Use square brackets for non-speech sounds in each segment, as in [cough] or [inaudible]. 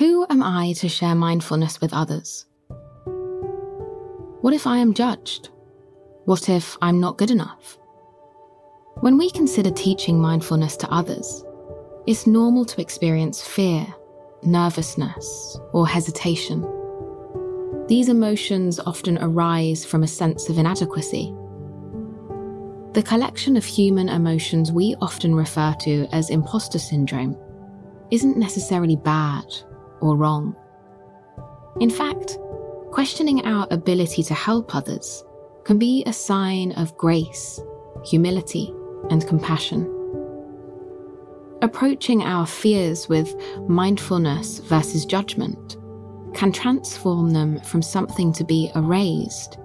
Who am I to share mindfulness with others? What if I am judged? What if I'm not good enough? When we consider teaching mindfulness to others, it's normal to experience fear, nervousness, or hesitation. These emotions often arise from a sense of inadequacy. The collection of human emotions we often refer to as imposter syndrome isn't necessarily bad or wrong. In fact, questioning our ability to help others can be a sign of grace, humility, and compassion. Approaching our fears with mindfulness versus judgment can transform them from something to be erased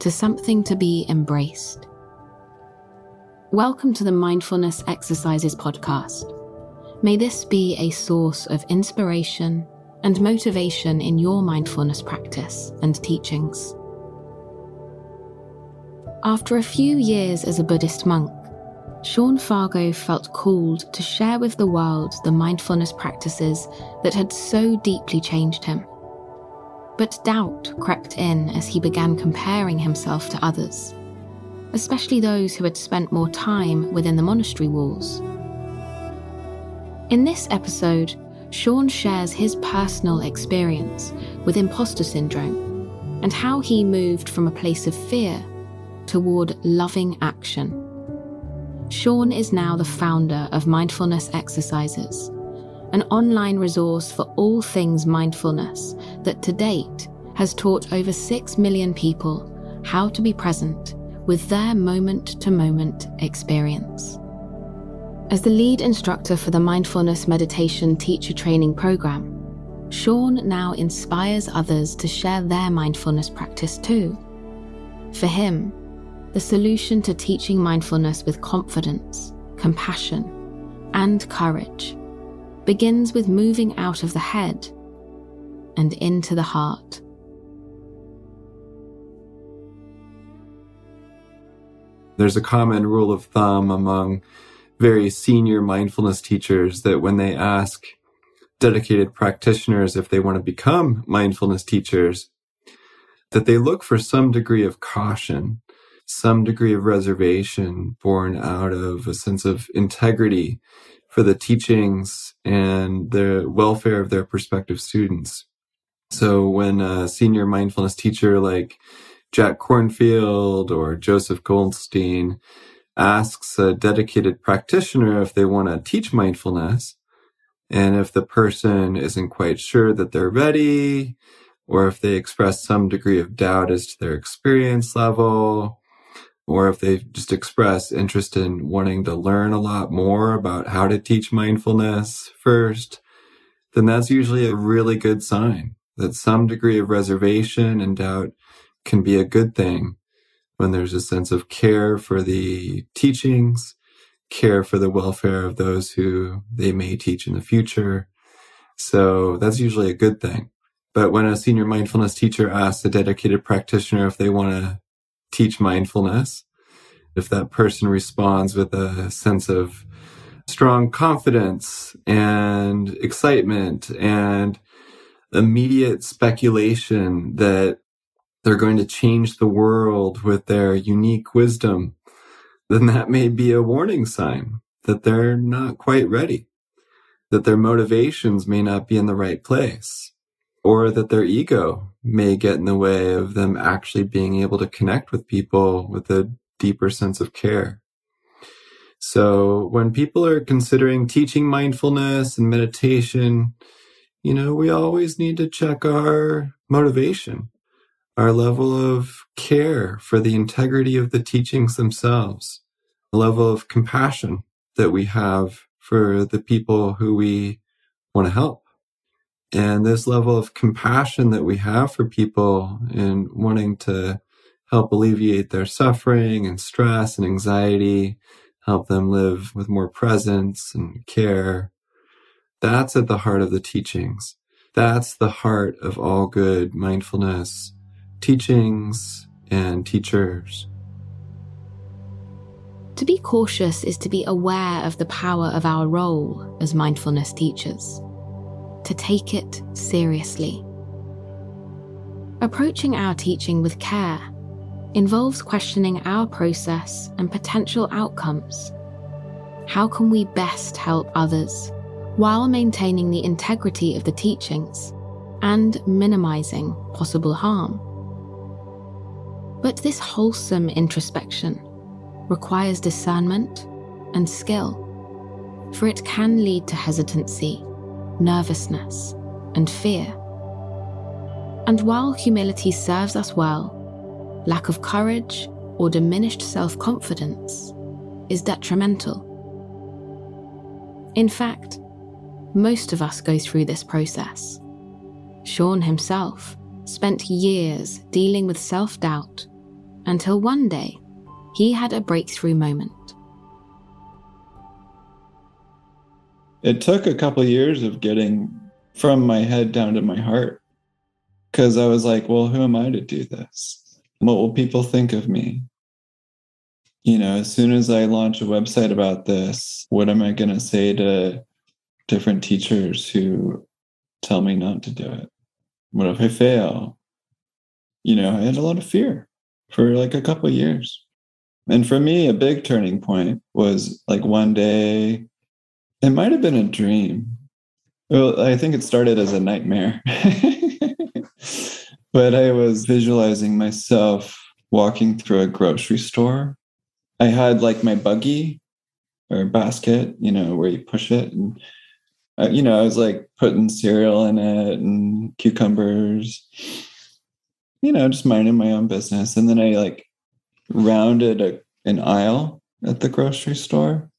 to something to be embraced. Welcome to the Mindfulness Exercises podcast. May this be a source of inspiration and motivation in your mindfulness practice and teachings. After a few years as a Buddhist monk, Sean Fargo felt called to share with the world the mindfulness practices that had so deeply changed him. But doubt crept in as he began comparing himself to others, especially those who had spent more time within the monastery walls. In this episode, Sean shares his personal experience with imposter syndrome and how he moved from a place of fear toward loving action. Sean is now the founder of Mindfulness Exercises, an online resource for all things mindfulness that to date has taught over 6 million people how to be present with their moment to moment experience. As the lead instructor for the Mindfulness Meditation Teacher Training Program, Sean now inspires others to share their mindfulness practice too. For him, the solution to teaching mindfulness with confidence, compassion, and courage begins with moving out of the head and into the heart. There's a common rule of thumb among very senior mindfulness teachers that when they ask dedicated practitioners if they want to become mindfulness teachers, that they look for some degree of caution some degree of reservation born out of a sense of integrity for the teachings and the welfare of their prospective students. So when a senior mindfulness teacher like Jack Kornfield or Joseph Goldstein asks a dedicated practitioner if they want to teach mindfulness, and if the person isn't quite sure that they're ready, or if they express some degree of doubt as to their experience level, or if they just express interest in wanting to learn a lot more about how to teach mindfulness first, then that's usually a really good sign that some degree of reservation and doubt can be a good thing when there's a sense of care for the teachings, care for the welfare of those who they may teach in the future. So that's usually a good thing. But when a senior mindfulness teacher asks a dedicated practitioner if they want to teach mindfulness. If that person responds with a sense of strong confidence and excitement and immediate speculation that they're going to change the world with their unique wisdom, then that may be a warning sign that they're not quite ready, that their motivations may not be in the right place or that their ego may get in the way of them actually being able to connect with people with a deeper sense of care. So when people are considering teaching mindfulness and meditation, you know, we always need to check our motivation, our level of care for the integrity of the teachings themselves, a level of compassion that we have for the people who we want to help and this level of compassion that we have for people and wanting to help alleviate their suffering and stress and anxiety, help them live with more presence and care. That's at the heart of the teachings. That's the heart of all good mindfulness teachings and teachers. To be cautious is to be aware of the power of our role as mindfulness teachers. to take it seriously. Approaching our teaching with care involves questioning our process and potential outcomes. How can we best help others while maintaining the integrity of the teachings and minimizing possible harm? But this wholesome introspection requires discernment and skill, for it can lead to hesitancy, nervousness, and fear. And while humility serves us well, lack of courage or diminished self confidence is detrimental. In fact, most of us go through this process. Sean himself spent years dealing with self doubt until one day he had a breakthrough moment. It took a couple of years of getting from my head down to my heart because I was like, well, who am I to do this? What will people think of me? You know, as soon as I launch a website about this, what am I going to say to different teachers who tell me not to do it? What if I fail? You know, I had a lot of fear for like a couple years. And for me, a big turning point was like one day, it might have been a dream. Well, I think it started as a nightmare. [laughs] but I was visualizing myself walking through a grocery store. I had like my buggy or basket, you know, where you push it. And, uh, you know, I was like putting cereal in it and cucumbers, you know, just minding my own business. And then I like rounded a, an aisle at the grocery store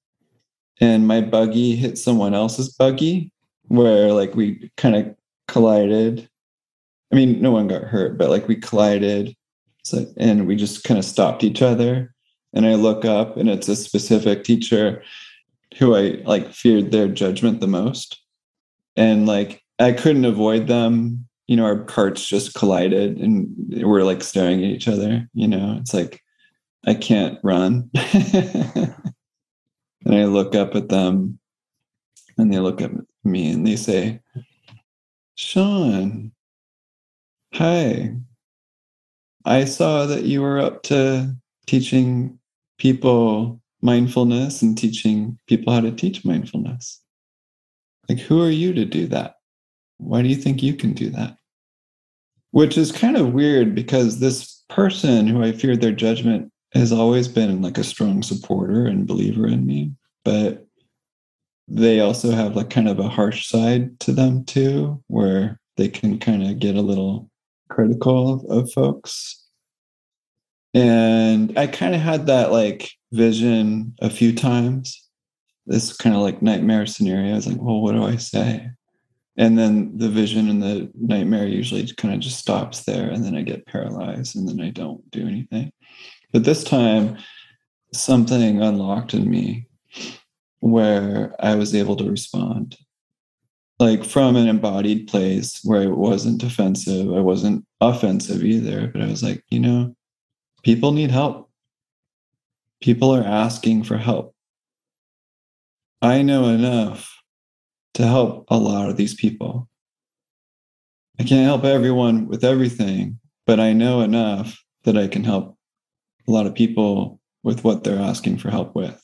and my buggy hit someone else's buggy where like we kind of collided I mean, no one got hurt, but like we collided so, and we just kind of stopped each other. And I look up and it's a specific teacher who I like feared their judgment the most. And like I couldn't avoid them. You know, our carts just collided and we're like staring at each other. You know, it's like I can't run. [laughs] and I look up at them and they look at me and they say, Sean, Hi. I saw that you were up to teaching people mindfulness and teaching people how to teach mindfulness. Like, who are you to do that? Why do you think you can do that? Which is kind of weird because this person who I feared their judgment has always been like a strong supporter and believer in me. But they also have like kind of a harsh side to them too, where they can kind of get a little critical of, of folks. And I kind of had that like vision a few times. This kind of like nightmare scenario. I was like, well, what do I say? And then the vision and the nightmare usually kind of just stops there. And then I get paralyzed and then I don't do anything. But this time, something unlocked in me where I was able to respond like from an embodied place where I wasn't defensive, I wasn't offensive either, but I was like, you know, people need help. People are asking for help. I know enough to help a lot of these people. I can't help everyone with everything, but I know enough that I can help a lot of people with what they're asking for help with.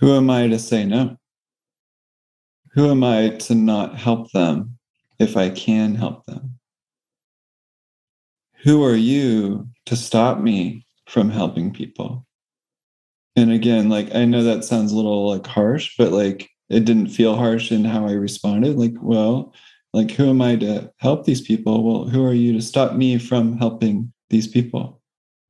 Who am I to say no? Who am I to not help them if I can help them? Who are you to stop me from helping people? And again, like I know that sounds a little like harsh, but like it didn't feel harsh in how I responded. Like, well, like who am I to help these people? Well, who are you to stop me from helping these people?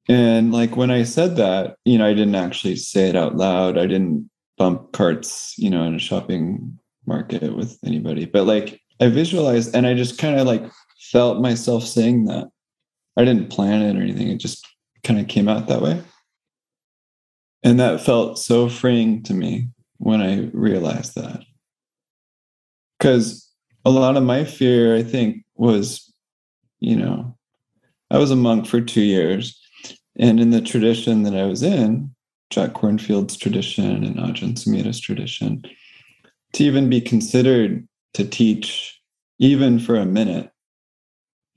And like when I said that, you know, I didn't actually say it out loud. I didn't bump carts, you know, in a shopping market with anybody. But like I visualized and I just kind of like felt myself saying that. I didn't plan it or anything. It just kind of came out that way. And that felt so freeing to me when I realized that. Because a lot of my fear, I think, was, you know, I was a monk for two years. And in the tradition that I was in, Jack Kornfield's tradition and Ajahn Sumedho's tradition, to even be considered to teach even for a minute,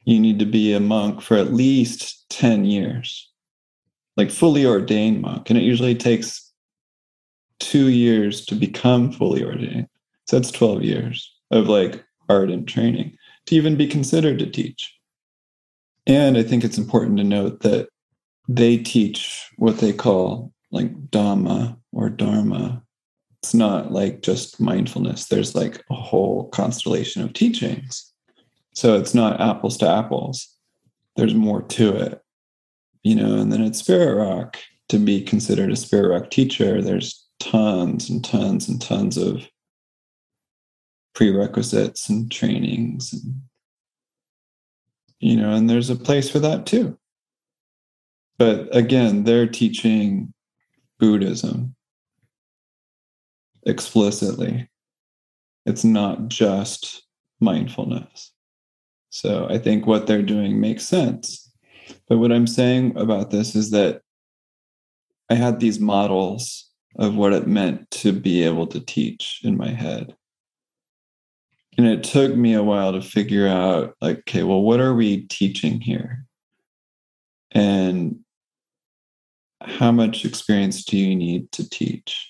you need to be a monk for at least 10 years, like fully ordained monk. And it usually takes two years to become fully ordained. So that's 12 years of like ardent training to even be considered to teach. And I think it's important to note that they teach what they call like Dhamma or Dharma. It's not like just mindfulness, there's like a whole constellation of teachings. So it's not apples to apples. There's more to it, you know. And then at Spirit Rock, to be considered a Spirit Rock teacher, there's tons and tons and tons of prerequisites and trainings and you know and there's a place for that too. But again they're teaching buddhism explicitly. It's not just mindfulness. So i think what they're doing makes sense. But what i'm saying about this is that i had these models of what it meant to be able to teach in my head. And it took me a while to figure out like okay well what are we teaching here? And how much experience do you need to teach?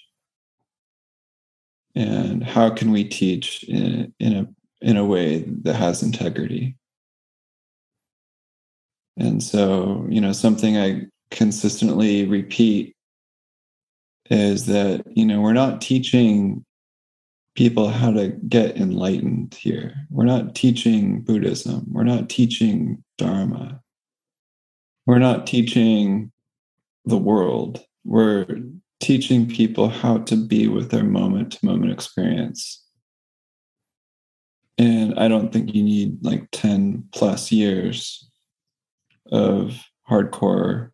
And how can we teach in, in a in a way that has integrity? And so you know something i consistently repeat is that you know we're not teaching people how to get enlightened here. We're not teaching Buddhism. We're not teaching Dharma. We're not teaching the world. We're teaching people how to be with their moment to moment experience. And I don't think you need like 10 plus years of hardcore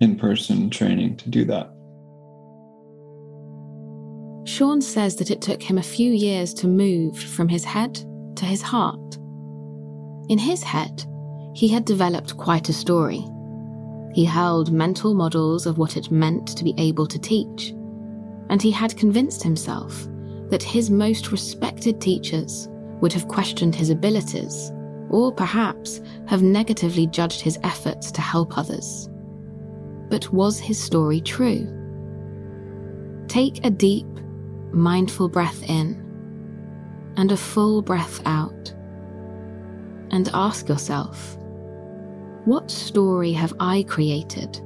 in person training to do that. Sean says that it took him a few years to move from his head to his heart. In his head, he had developed quite a story. He held mental models of what it meant to be able to teach, and he had convinced himself that his most respected teachers would have questioned his abilities, or perhaps have negatively judged his efforts to help others. But was his story true? Take a deep, mindful breath in and a full breath out. And ask yourself what story have I created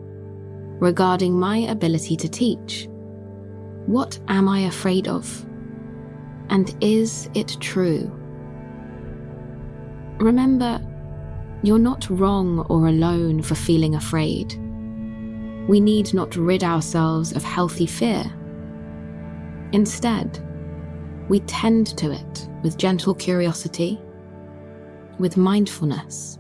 regarding my ability to teach? What am I afraid of? And is it true? Remember, you're not wrong or alone for feeling afraid. We need not rid ourselves of healthy fear Instead, we tend to it with gentle curiosity, with mindfulness.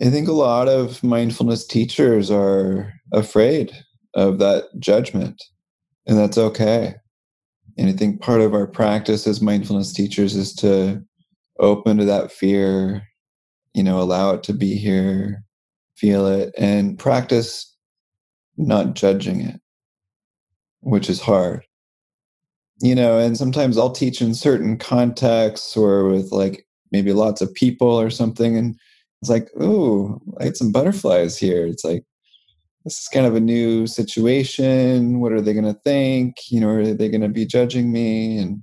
I think a lot of mindfulness teachers are afraid of that judgment, and that's okay. And I think part of our practice as mindfulness teachers is to open to that fear, you know, allow it to be here, feel it, and practice not judging it, which is hard. You know, and sometimes I'll teach in certain contexts or with like maybe lots of people or something. And it's like, oh, I had some butterflies here. It's like, this is kind of a new situation. What are they going to think? You know, are they going to be judging me? And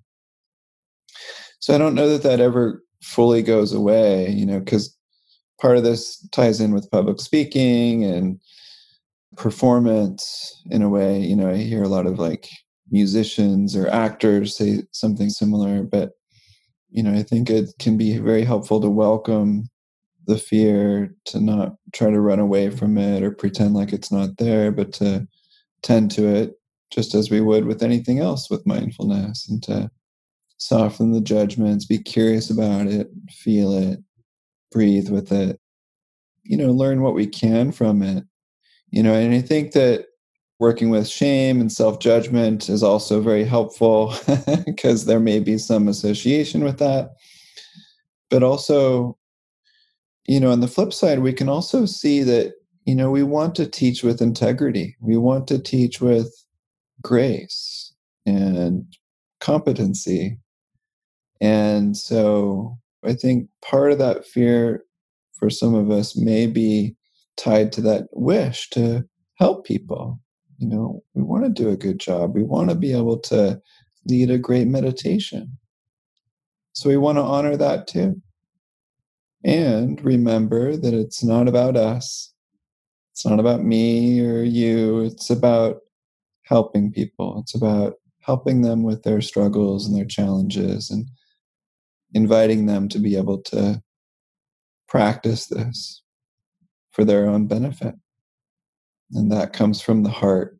so I don't know that that ever fully goes away, you know, because part of this ties in with public speaking and performance in a way. You know, I hear a lot of like musicians or actors say something similar, but you know, I think it can be very helpful to welcome the fear, to not try to run away from it or pretend like it's not there, but to tend to it just as we would with anything else with mindfulness and to soften the judgments, be curious about it, feel it, breathe with it, you know, learn what we can from it you know and i think that working with shame and self-judgment is also very helpful [laughs] because there may be some association with that but also you know on the flip side we can also see that you know we want to teach with integrity we want to teach with grace and competency. And so I think part of that fear for some of us may be tied to that wish to help people. You know, we want to do a good job. We want to be able to lead a great meditation. So we want to honor that too. And remember that it's not about us. It's not about me or you. It's about helping people. It's about helping them with their struggles and their challenges and inviting them to be able to practice this for their own benefit. And that comes from the heart.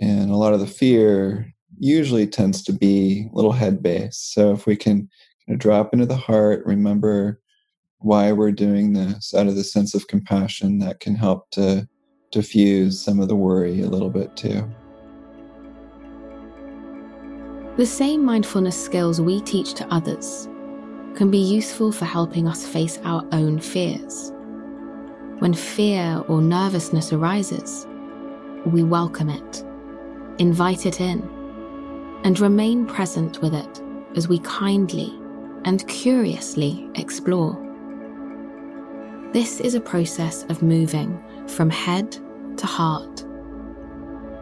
And a lot of the fear usually tends to be a little head based. So if we can kind of drop into the heart, remember why we're doing this out of the sense of compassion, that can help to diffuse some of the worry a little bit too. The same mindfulness skills we teach to others can be useful for helping us face our own fears. When fear or nervousness arises, we welcome it, invite it in, and remain present with it as we kindly and curiously explore. This is a process of moving from head to heart.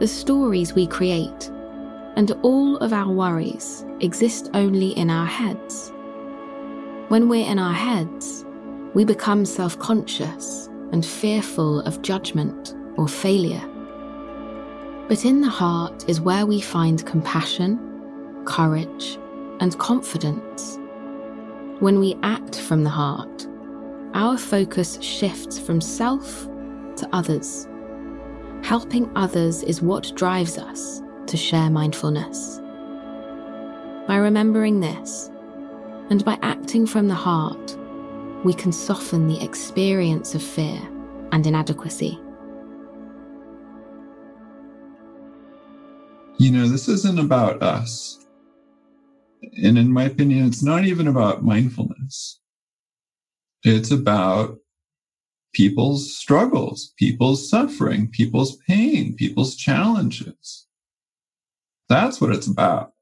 The stories we create and all of our worries exist only in our heads. When we're in our heads, we become self conscious and fearful of judgment or failure. But in the heart is where we find compassion, courage, and confidence. When we act from the heart, our focus shifts from self to others. Helping others is what drives us to share mindfulness. By remembering this, and by acting from the heart, we can soften the experience of fear and inadequacy. You know, this isn't about us. And in my opinion, it's not even about mindfulness. It's about people's struggles, people's suffering, people's pain, people's challenges. That's what it's about,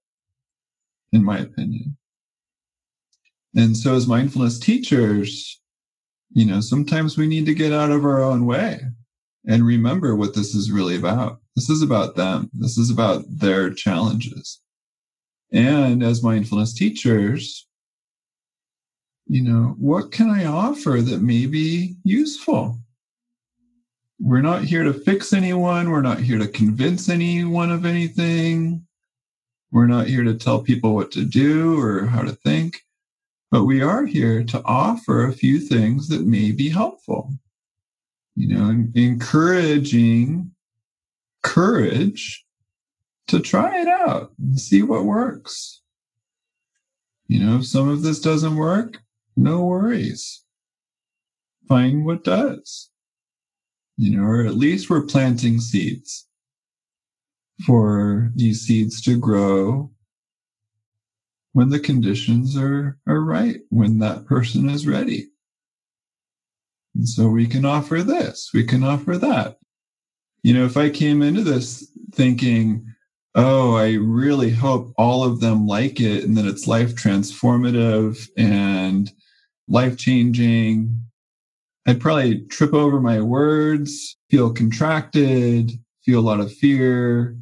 in my opinion. And so, as mindfulness teachers, you know, sometimes we need to get out of our own way and remember what this is really about. This is about them. This is about their challenges. And as mindfulness teachers, you know, what can I offer that may be useful? We're not here to fix anyone. We're not here to convince anyone of anything. We're not here to tell people what to do or how to think. But we are here to offer a few things that may be helpful. You know, encouraging courage to try it out and see what works. You know, if some of this doesn't work, no worries. Find what does. You know, or at least we're planting seeds for these seeds to grow when the conditions are, are right, when that person is ready. And so we can offer this, we can offer that. You know, if I came into this thinking, oh, I really hope all of them like it and that it's life transformative and life changing, I'd probably trip over my words, feel contracted, feel a lot of fear.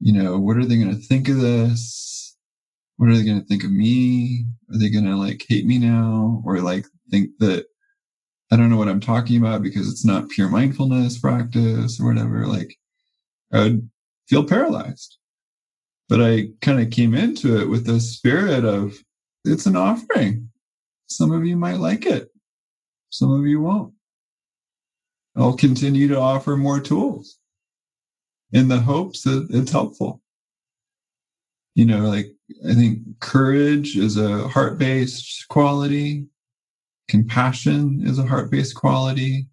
You know, what are they going to think of this? What are they going to think of me? Are they going to like hate me now or like think that I don't know what I'm talking about because it's not pure mindfulness practice or whatever? Like I would feel paralyzed. But I kind of came into it with the spirit of it's an offering. Some of you might like it. Some of you won't. I'll continue to offer more tools in the hopes that it's helpful. You know, like I think courage is a heart based quality, compassion is a heart based quality.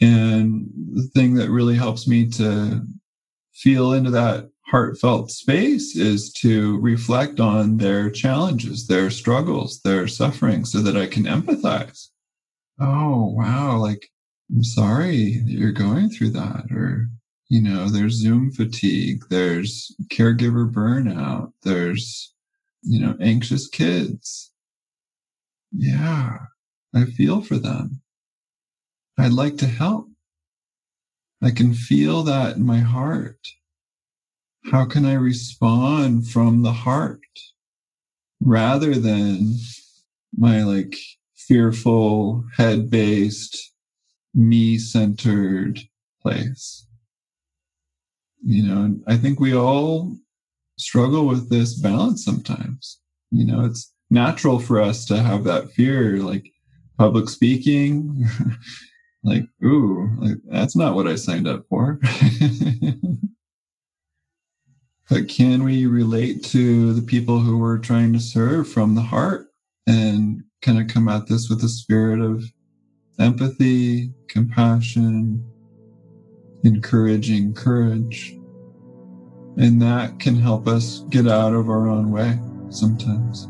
And the thing that really helps me to feel into that heartfelt space is to reflect on their challenges, their struggles, their suffering so that I can empathize. Oh, wow. Like, I'm sorry that you're going through that. Or You know, there's Zoom fatigue, there's caregiver burnout, there's, you know, anxious kids. Yeah, I feel for them. I'd like to help. I can feel that in my heart. How can I respond from the heart rather than my like fearful, head based, me centered place? You know, I think we all struggle with this balance sometimes. You know, it's natural for us to have that fear, like public speaking, [laughs] like, ooh, like, that's not what I signed up for. [laughs] but can we relate to the people who we're trying to serve from the heart and kind of come at this with a spirit of empathy, compassion, encouraging courage? And that can help us get out of our own way sometimes.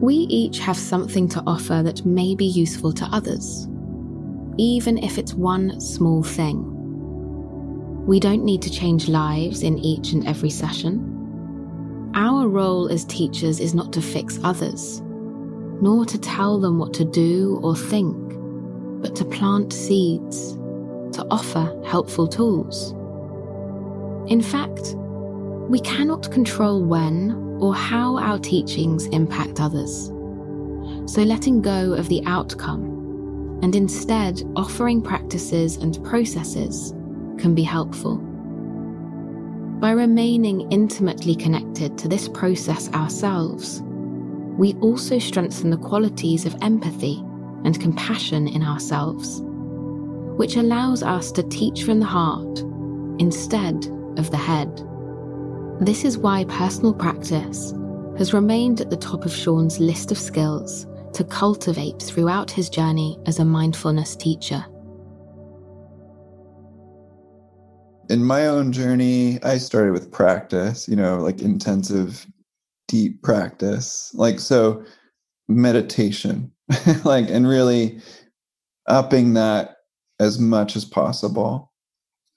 We each have something to offer that may be useful to others, even if it's one small thing. We don't need to change lives in each and every session. Our role as teachers is not to fix others, nor to tell them what to do or think, but to plant seeds, to offer helpful tools. In fact, we cannot control when or how our teachings impact others. So, letting go of the outcome and instead offering practices and processes can be helpful. By remaining intimately connected to this process ourselves, we also strengthen the qualities of empathy and compassion in ourselves, which allows us to teach from the heart instead of the head. This is why personal practice has remained at the top of Sean's list of skills to cultivate throughout his journey as a mindfulness teacher. In my own journey, I started with practice, you know, like intensive, deep practice. Like, so meditation, [laughs] like, and really upping that as much as possible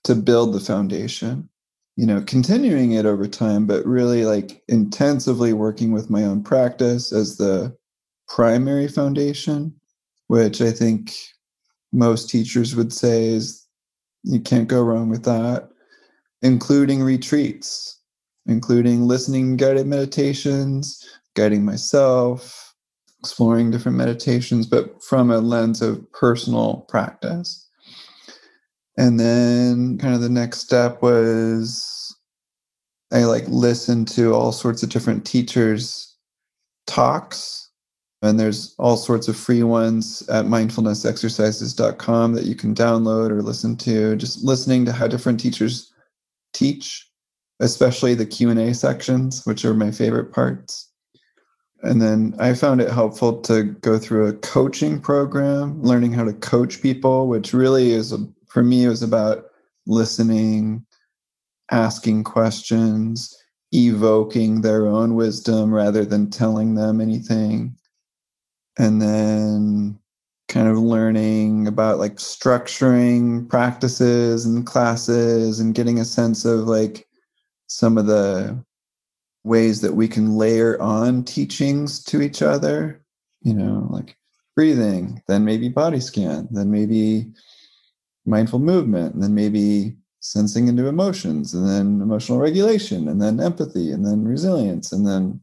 to build the foundation you know continuing it over time but really like intensively working with my own practice as the primary foundation which i think most teachers would say is you can't go wrong with that including retreats including listening guided meditations guiding myself exploring different meditations but from a lens of personal practice and then kind of the next step was I like listened to all sorts of different teachers' talks. And there's all sorts of free ones at mindfulnessexercises.com that you can download or listen to. Just listening to how different teachers teach, especially the Q&A sections, which are my favorite parts. And then I found it helpful to go through a coaching program, learning how to coach people, which really is a for me, it was about listening, asking questions, evoking their own wisdom rather than telling them anything. And then kind of learning about like structuring practices and classes and getting a sense of like some of the ways that we can layer on teachings to each other, you know, like breathing, then maybe body scan, then maybe mindful movement, and then maybe sensing into emotions, and then emotional regulation, and then empathy, and then resilience, and then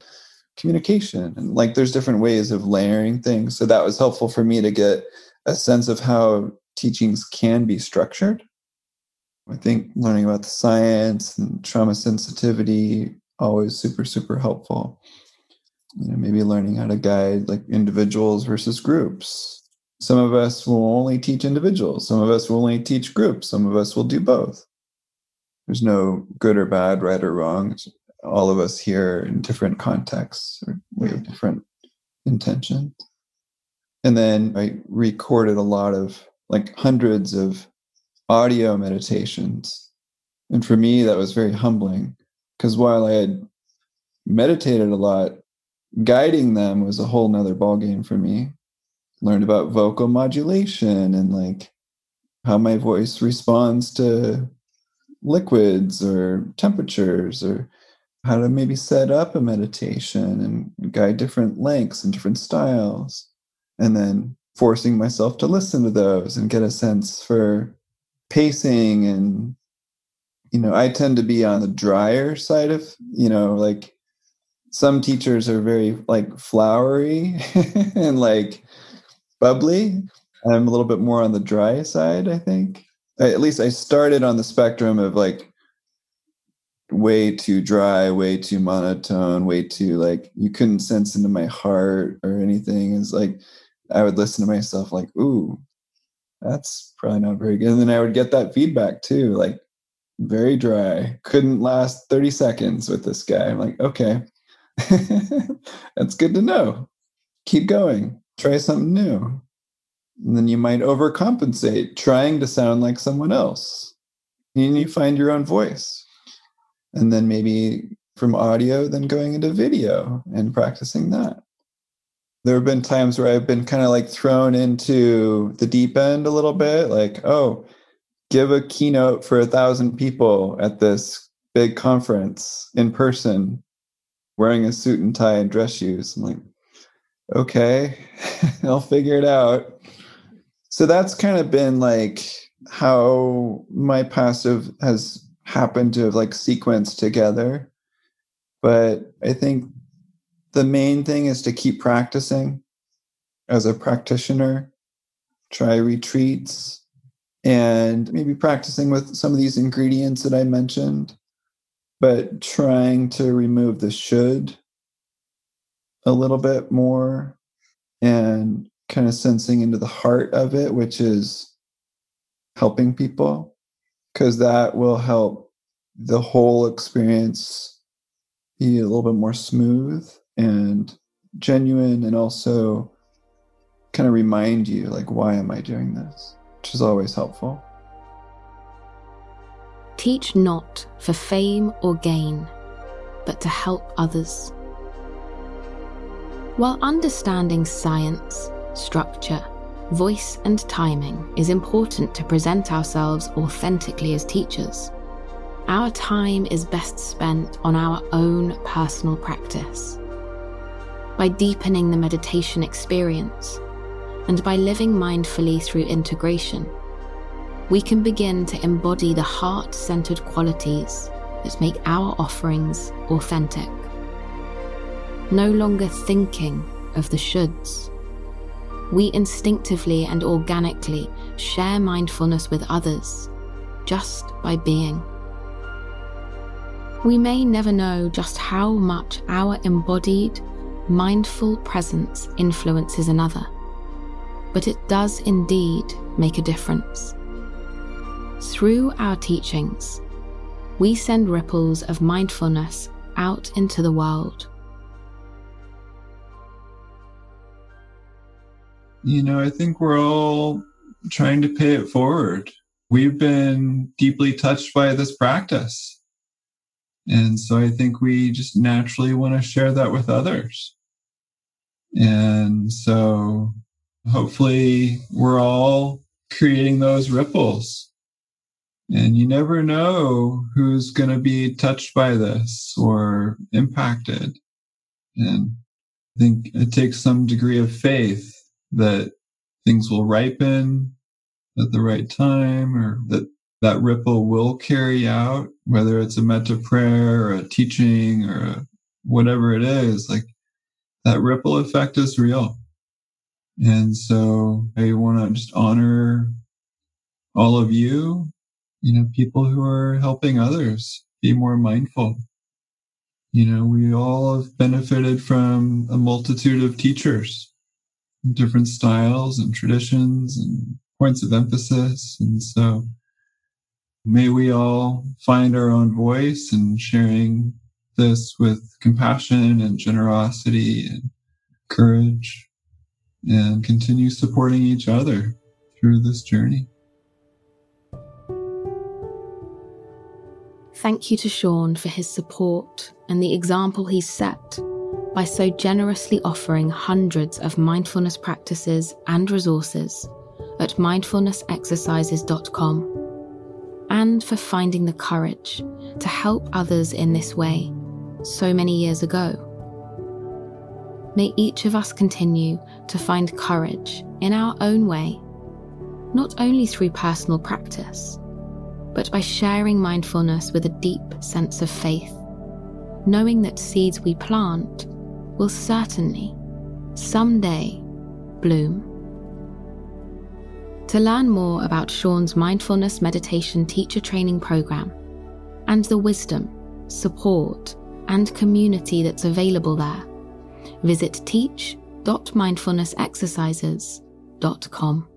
communication. And like there's different ways of layering things. So that was helpful for me to get a sense of how teachings can be structured. I think learning about the science and trauma sensitivity always super super helpful. You know, maybe learning how to guide like individuals versus groups some of us will only teach individuals. Some of us will only teach groups. Some of us will do both. There's no good or bad, right or wrong. All of us here in different contexts. We have different intentions. And then I recorded a lot of like hundreds of audio meditations. And for me, that was very humbling because while I had meditated a lot, guiding them was a whole nother ballgame for me. Learned about vocal modulation and like how my voice responds to liquids or temperatures or how to maybe set up a meditation and guide different lengths and different styles. And then forcing myself to listen to those and get a sense for pacing and you know i tend to be on the drier side of you know like some teachers are very like flowery [laughs] and like bubbly. I'm a little bit more on the dry side i think. At least i started on the spectrum of like way too dry way too monotone way too like you couldn't sense into my heart or anything. It's like i would listen to myself like ooh that's probably not very good. And then i would get that feedback too like very dry couldn't last 30 seconds with this guy. I'm like okay. [laughs] That's good to know. Keep going. Try something new. And then you might overcompensate trying to sound like someone else. And you find your own voice. And then maybe from audio then going into video and practicing that. There have been times where i've been kind of like thrown into the deep end a little bit like oh give a keynote for a thousand people at this big conference in person wearing a suit and tie and dress shoes. I'm like okay [laughs] i'll figure it out. So that's kind of been like how my passive has happened to have like sequenced together. But I think the main thing is to keep practicing. As a practitioner, try retreats, and maybe practicing with some of these ingredients that I mentioned, but trying to remove the should a little bit more and kind of sensing into the heart of it, which is helping people because that will help the whole experience be a little bit more smooth and genuine and also kind of remind you like why am i doing this which is always helpful teach not for fame or gain but to help others while understanding science structure voice, and timing is important to present ourselves authentically as teachers. Our time is best spent on our own personal practice. By deepening the meditation experience and by living mindfully through integration, we can begin to embody the heart centered qualities that make our offerings authentic. No longer thinking of the shoulds we instinctively and organically share mindfulness with others just by being. We may never know just how much our embodied, mindful presence influences another, but it does indeed make a difference. Through our teachings, we send ripples of mindfulness out into the world. you know, I think we're all trying to pay it forward. We've been deeply touched by this practice. And so I think we just naturally want to share that with others. And so hopefully we're all creating those ripples. And you never know who's going to be touched by this or impacted. And I think it takes some degree of faith that things will ripen at the right time or that that ripple will carry out, whether it's a metta prayer or a teaching or a, whatever it is, like that ripple effect is real. And so I want to just honor all of you, you know, people who are helping others be more mindful. You know, we all have benefited from a multitude of teachers different styles and traditions and points of emphasis. And so may we all find our own voice and sharing this with compassion and generosity and courage and continue supporting each other through this journey. Thank you to Sean for his support and the example he's set by so generously offering hundreds of mindfulness practices and resources at mindfulnessexercises.com and for finding the courage to help others in this way so many years ago. May each of us continue to find courage in our own way, not only through personal practice, but by sharing mindfulness with a deep sense of faith, knowing that seeds we plant will certainly, someday, bloom. To learn more about Sean's mindfulness meditation teacher training program and the wisdom, support, and community that's available there, visit teach.mindfulnessexercises.com.